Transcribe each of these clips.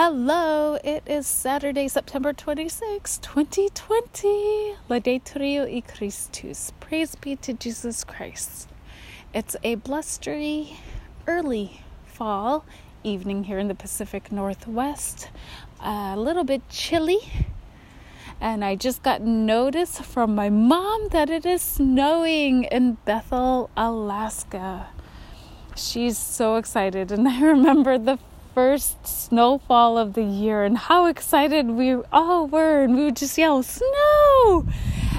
Hello, it is Saturday, September 26, 2020. Laudetur y Christus. Praise be to Jesus Christ. It's a blustery, early fall evening here in the Pacific Northwest. A little bit chilly. And I just got notice from my mom that it is snowing in Bethel, Alaska. She's so excited. And I remember the first snowfall of the year and how excited we all were. And we would just yell, Snow!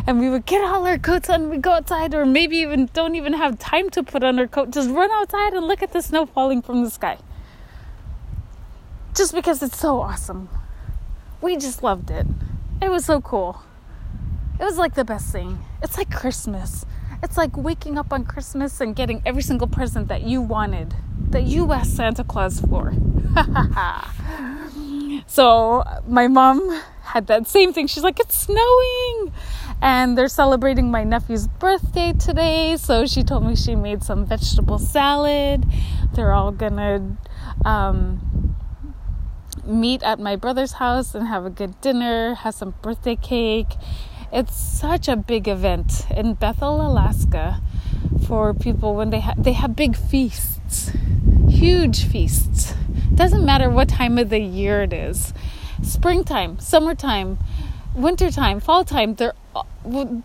And we would get all our coats on, we go outside, or maybe even don't even have time to put on our coat. Just run outside and look at the snow falling from the sky. Just because it's so awesome. We just loved it. It was so cool. It was like the best thing. It's like Christmas. It's like waking up on Christmas and getting every single present that you wanted, that you asked Santa Claus for. so my mom had that same thing. She's like, it's snowing. And they're celebrating my nephew's birthday today. So she told me she made some vegetable salad. They're all gonna um, meet at my brother's house and have a good dinner, have some birthday cake. It's such a big event in Bethel, Alaska, for people when they ha- they have big feasts, huge feasts. Doesn't matter what time of the year it is, springtime, summertime, wintertime, fall time. They're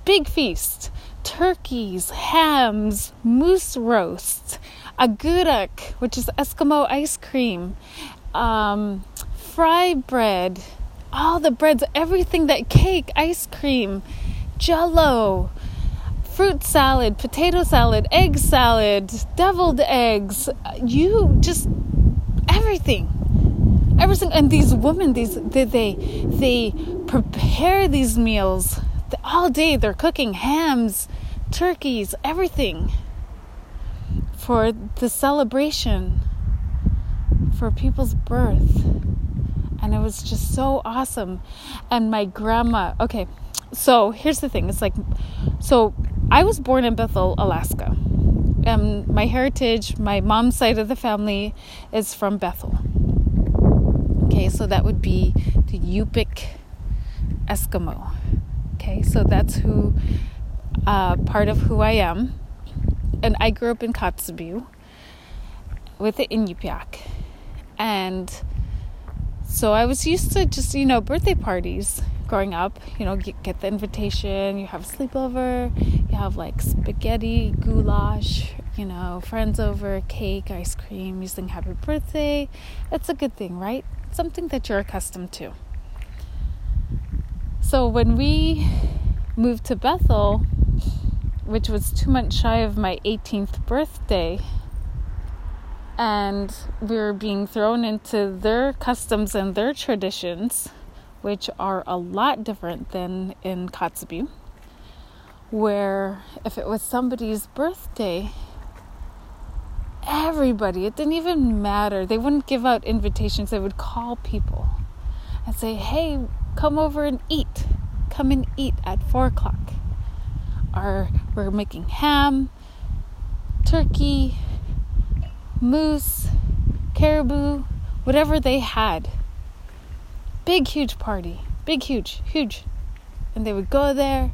big feasts. Turkeys, hams, moose roasts, agurk, which is Eskimo ice cream, um, fry bread all the breads, everything that cake, ice cream, jello, fruit salad, potato salad, egg salad, deviled eggs, you just everything. Everything and these women, these they they, they prepare these meals all day. They're cooking hams, turkeys, everything for the celebration for people's birth and it was just so awesome. And my grandma, okay, so here's the thing it's like, so I was born in Bethel, Alaska. And my heritage, my mom's side of the family is from Bethel. Okay, so that would be the Yupik Eskimo. Okay, so that's who, uh, part of who I am. And I grew up in Kotzebue with the Inupiaq. And so I was used to just, you know, birthday parties growing up. You know, get, the invitation, you have a sleepover, you have like spaghetti, goulash, you know, friends over, cake, ice cream, you sing happy birthday. It's a good thing, right? Something that you're accustomed to. So when we moved to Bethel, which was two months shy of my 18th birthday, and we are being thrown into their customs and their traditions, which are a lot different than in Kotzebue, where if it was somebody's birthday, everybody, it didn't even matter, they wouldn't give out invitations, they would call people and say, hey, come over and eat. Come and eat at four o'clock. Or we're making ham, turkey, moose, caribou, whatever they had. Big, huge party. Big, huge, huge. And they would go there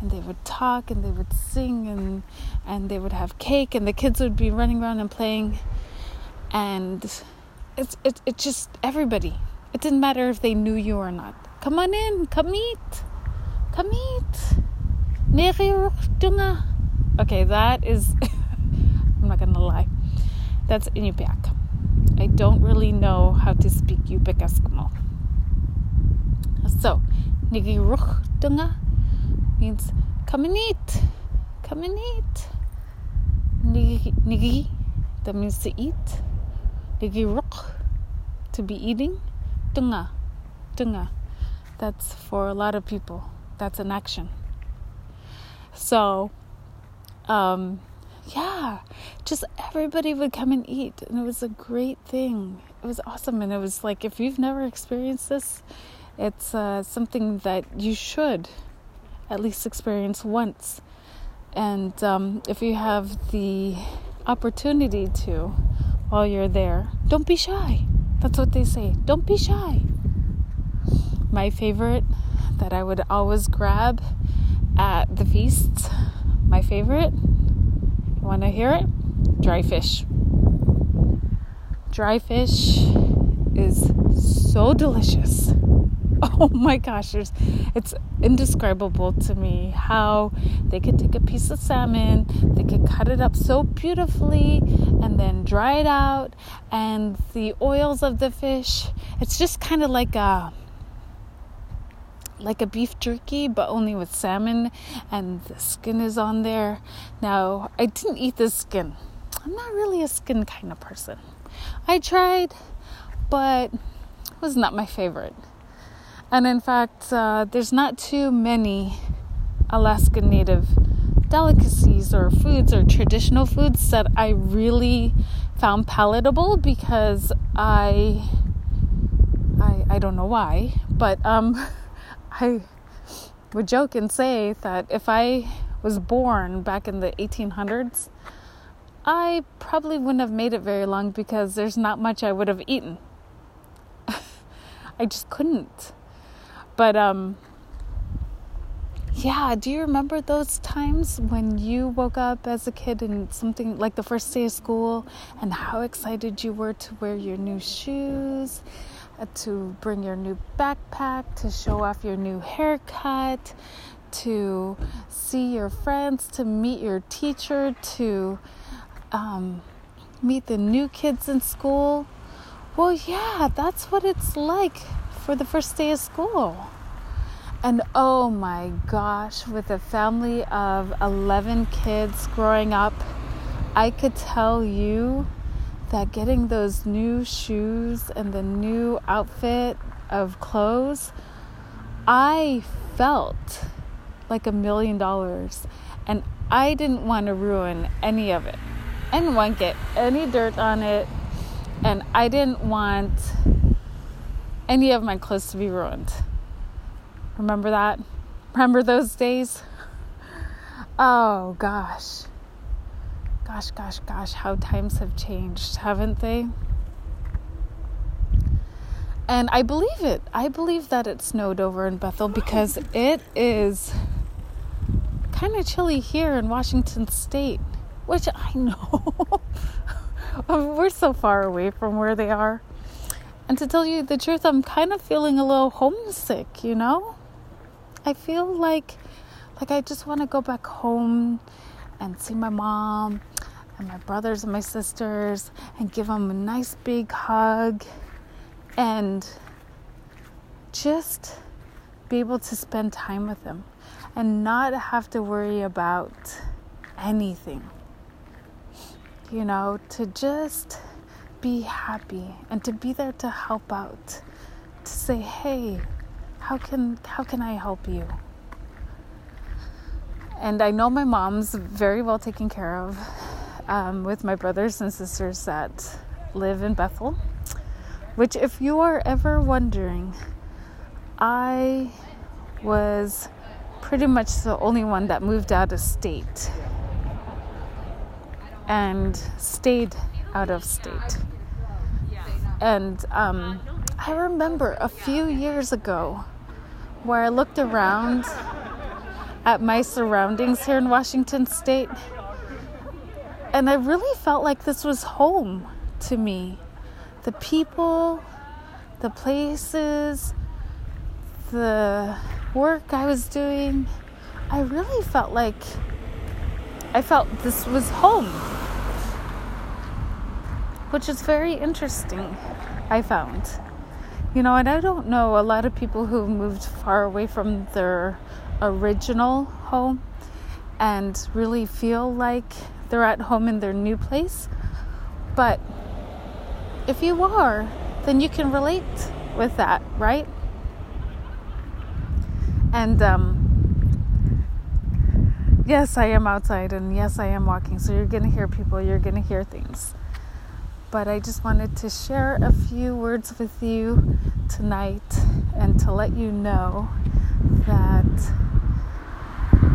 and they would talk and they would sing and, and they would have cake and the kids would be running around and playing. And it's, it, it just, everybody. It didn't matter if they knew you or not. Come on in, come eat. Come eat. Okay, that is, I'm not gonna lie. That's Inupiaq. I don't really know how to speak Yupik Eskimo. So, Nigiruchtunga means come and eat. Come and eat. Nigi, that means to eat. Nigiruk, to be eating. Tunga, tunga. That's for a lot of people. That's an action. So, um, yeah, just everybody would come and eat. And it was a great thing. It was awesome. And it was like, if you've never experienced this, it's uh, something that you should at least experience once. And um, if you have the opportunity to while you're there, don't be shy. That's what they say. Don't be shy. My favorite that I would always grab at the feasts, my favorite, you want to hear it? Dry fish. Dry fish is so delicious. Oh my gosh, it's indescribable to me how they could take a piece of salmon, they could cut it up so beautifully, and then dry it out, and the oils of the fish. It's just kind of like a like a beef jerky, but only with salmon, and the skin is on there. Now, I didn't eat the skin. I'm not really a skin kind of person. I tried, but it was not my favorite. And in fact, uh, there's not too many Alaskan Native delicacies or foods or traditional foods that I really found palatable because I I I don't know why, but um I would joke and say that if I was born back in the 1800s, I probably wouldn't have made it very long because there's not much I would have eaten. I just couldn't. But um yeah, do you remember those times when you woke up as a kid and something like the first day of school and how excited you were to wear your new shoes uh, to bring your new backpack, to show off your new haircut, to see your friends, to meet your teacher, to um, meet the new kids in school. Well, yeah, that's what it's like for the first day of school. And oh my gosh, with a family of 11 kids growing up, I could tell you that getting those new shoes and the new outfit of clothes, I felt like a million dollars. And I didn't want to ruin any of it. I didn't want to get any dirt on it. And I didn't want any of my clothes to be ruined. Remember that? Remember those days? Oh gosh. Gosh, gosh, gosh, how times have changed, haven't they? And I believe it. I believe that it snowed over in Bethel because it is kind of chilly here in Washington State, which I know Um, we're so far away from where they are. And to tell you the truth, I'm kind of feeling a little homesick, you know? I feel like like I just want to go back home and see my mom and my brothers and my sisters and give them a nice big hug and just be able to spend time with them and not have to worry about anything. You know, to just be happy and to be there to help out. To say, "Hey, how can how can I help you?" And I know my mom's very well taken care of um, with my brothers and sisters that live in Bethel. Which, if you are ever wondering, I was pretty much the only one that moved out of state and stayed out of state. And um, I remember a few years ago where I looked around at my surroundings here in Washington state and I really felt like this was home to me. The people, the places, the work I was doing, I really felt like I felt this was home. Which is very interesting, I found. You know, and I don't know a lot of people who moved far away from their original home and really feel like they're at home in their new place. But if you are, then you can relate with that, right? And um, yes, I am outside, and yes, I am walking. So you're going to hear people, you're going to hear things. But I just wanted to share a few words with you tonight and to let you know that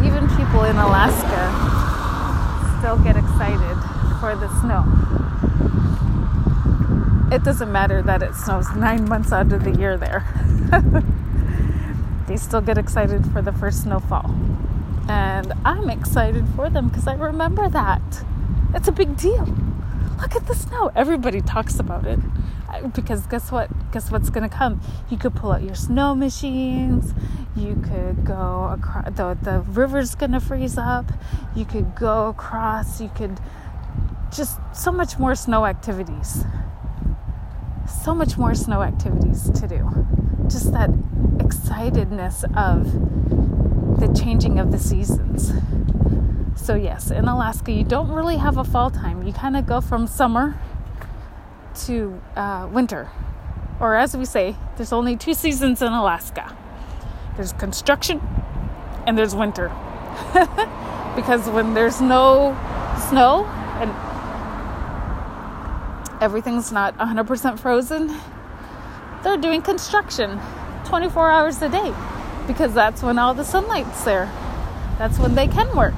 even people in Alaska still get excited for the snow. it doesn't matter that it snows nine months out of the year there. they still get excited for the first snowfall. And I'm excited for them because I remember that. It's a big deal. Look at the snow. Everybody talks about it. Because guess what? Guess what's to come? You could pull out your snow machines. You could go across. The, the river's to freeze up. You could go across. You could just so much more snow activities. So much more snow activities to do. Just that excitedness of the changing of the seasons. So, yes, in Alaska, you don't really have a fall time. You kind of go from summer to uh, winter. Or, as we say, there's only two seasons in Alaska there's construction and there's winter. because when there's no snow and everything's not 100% frozen, they're doing construction 24 hours a day because that's when all the sunlight's there. That's when they can work.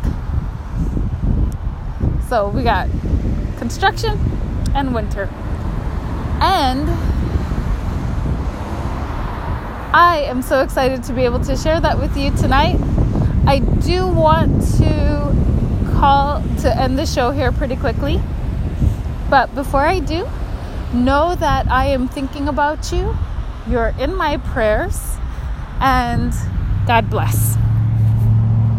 So we got construction and winter. And I am so excited to be able to share that with you tonight. I do want to call to end the show here pretty quickly. But before I do, know that I am thinking about you. You're in my prayers. And God bless.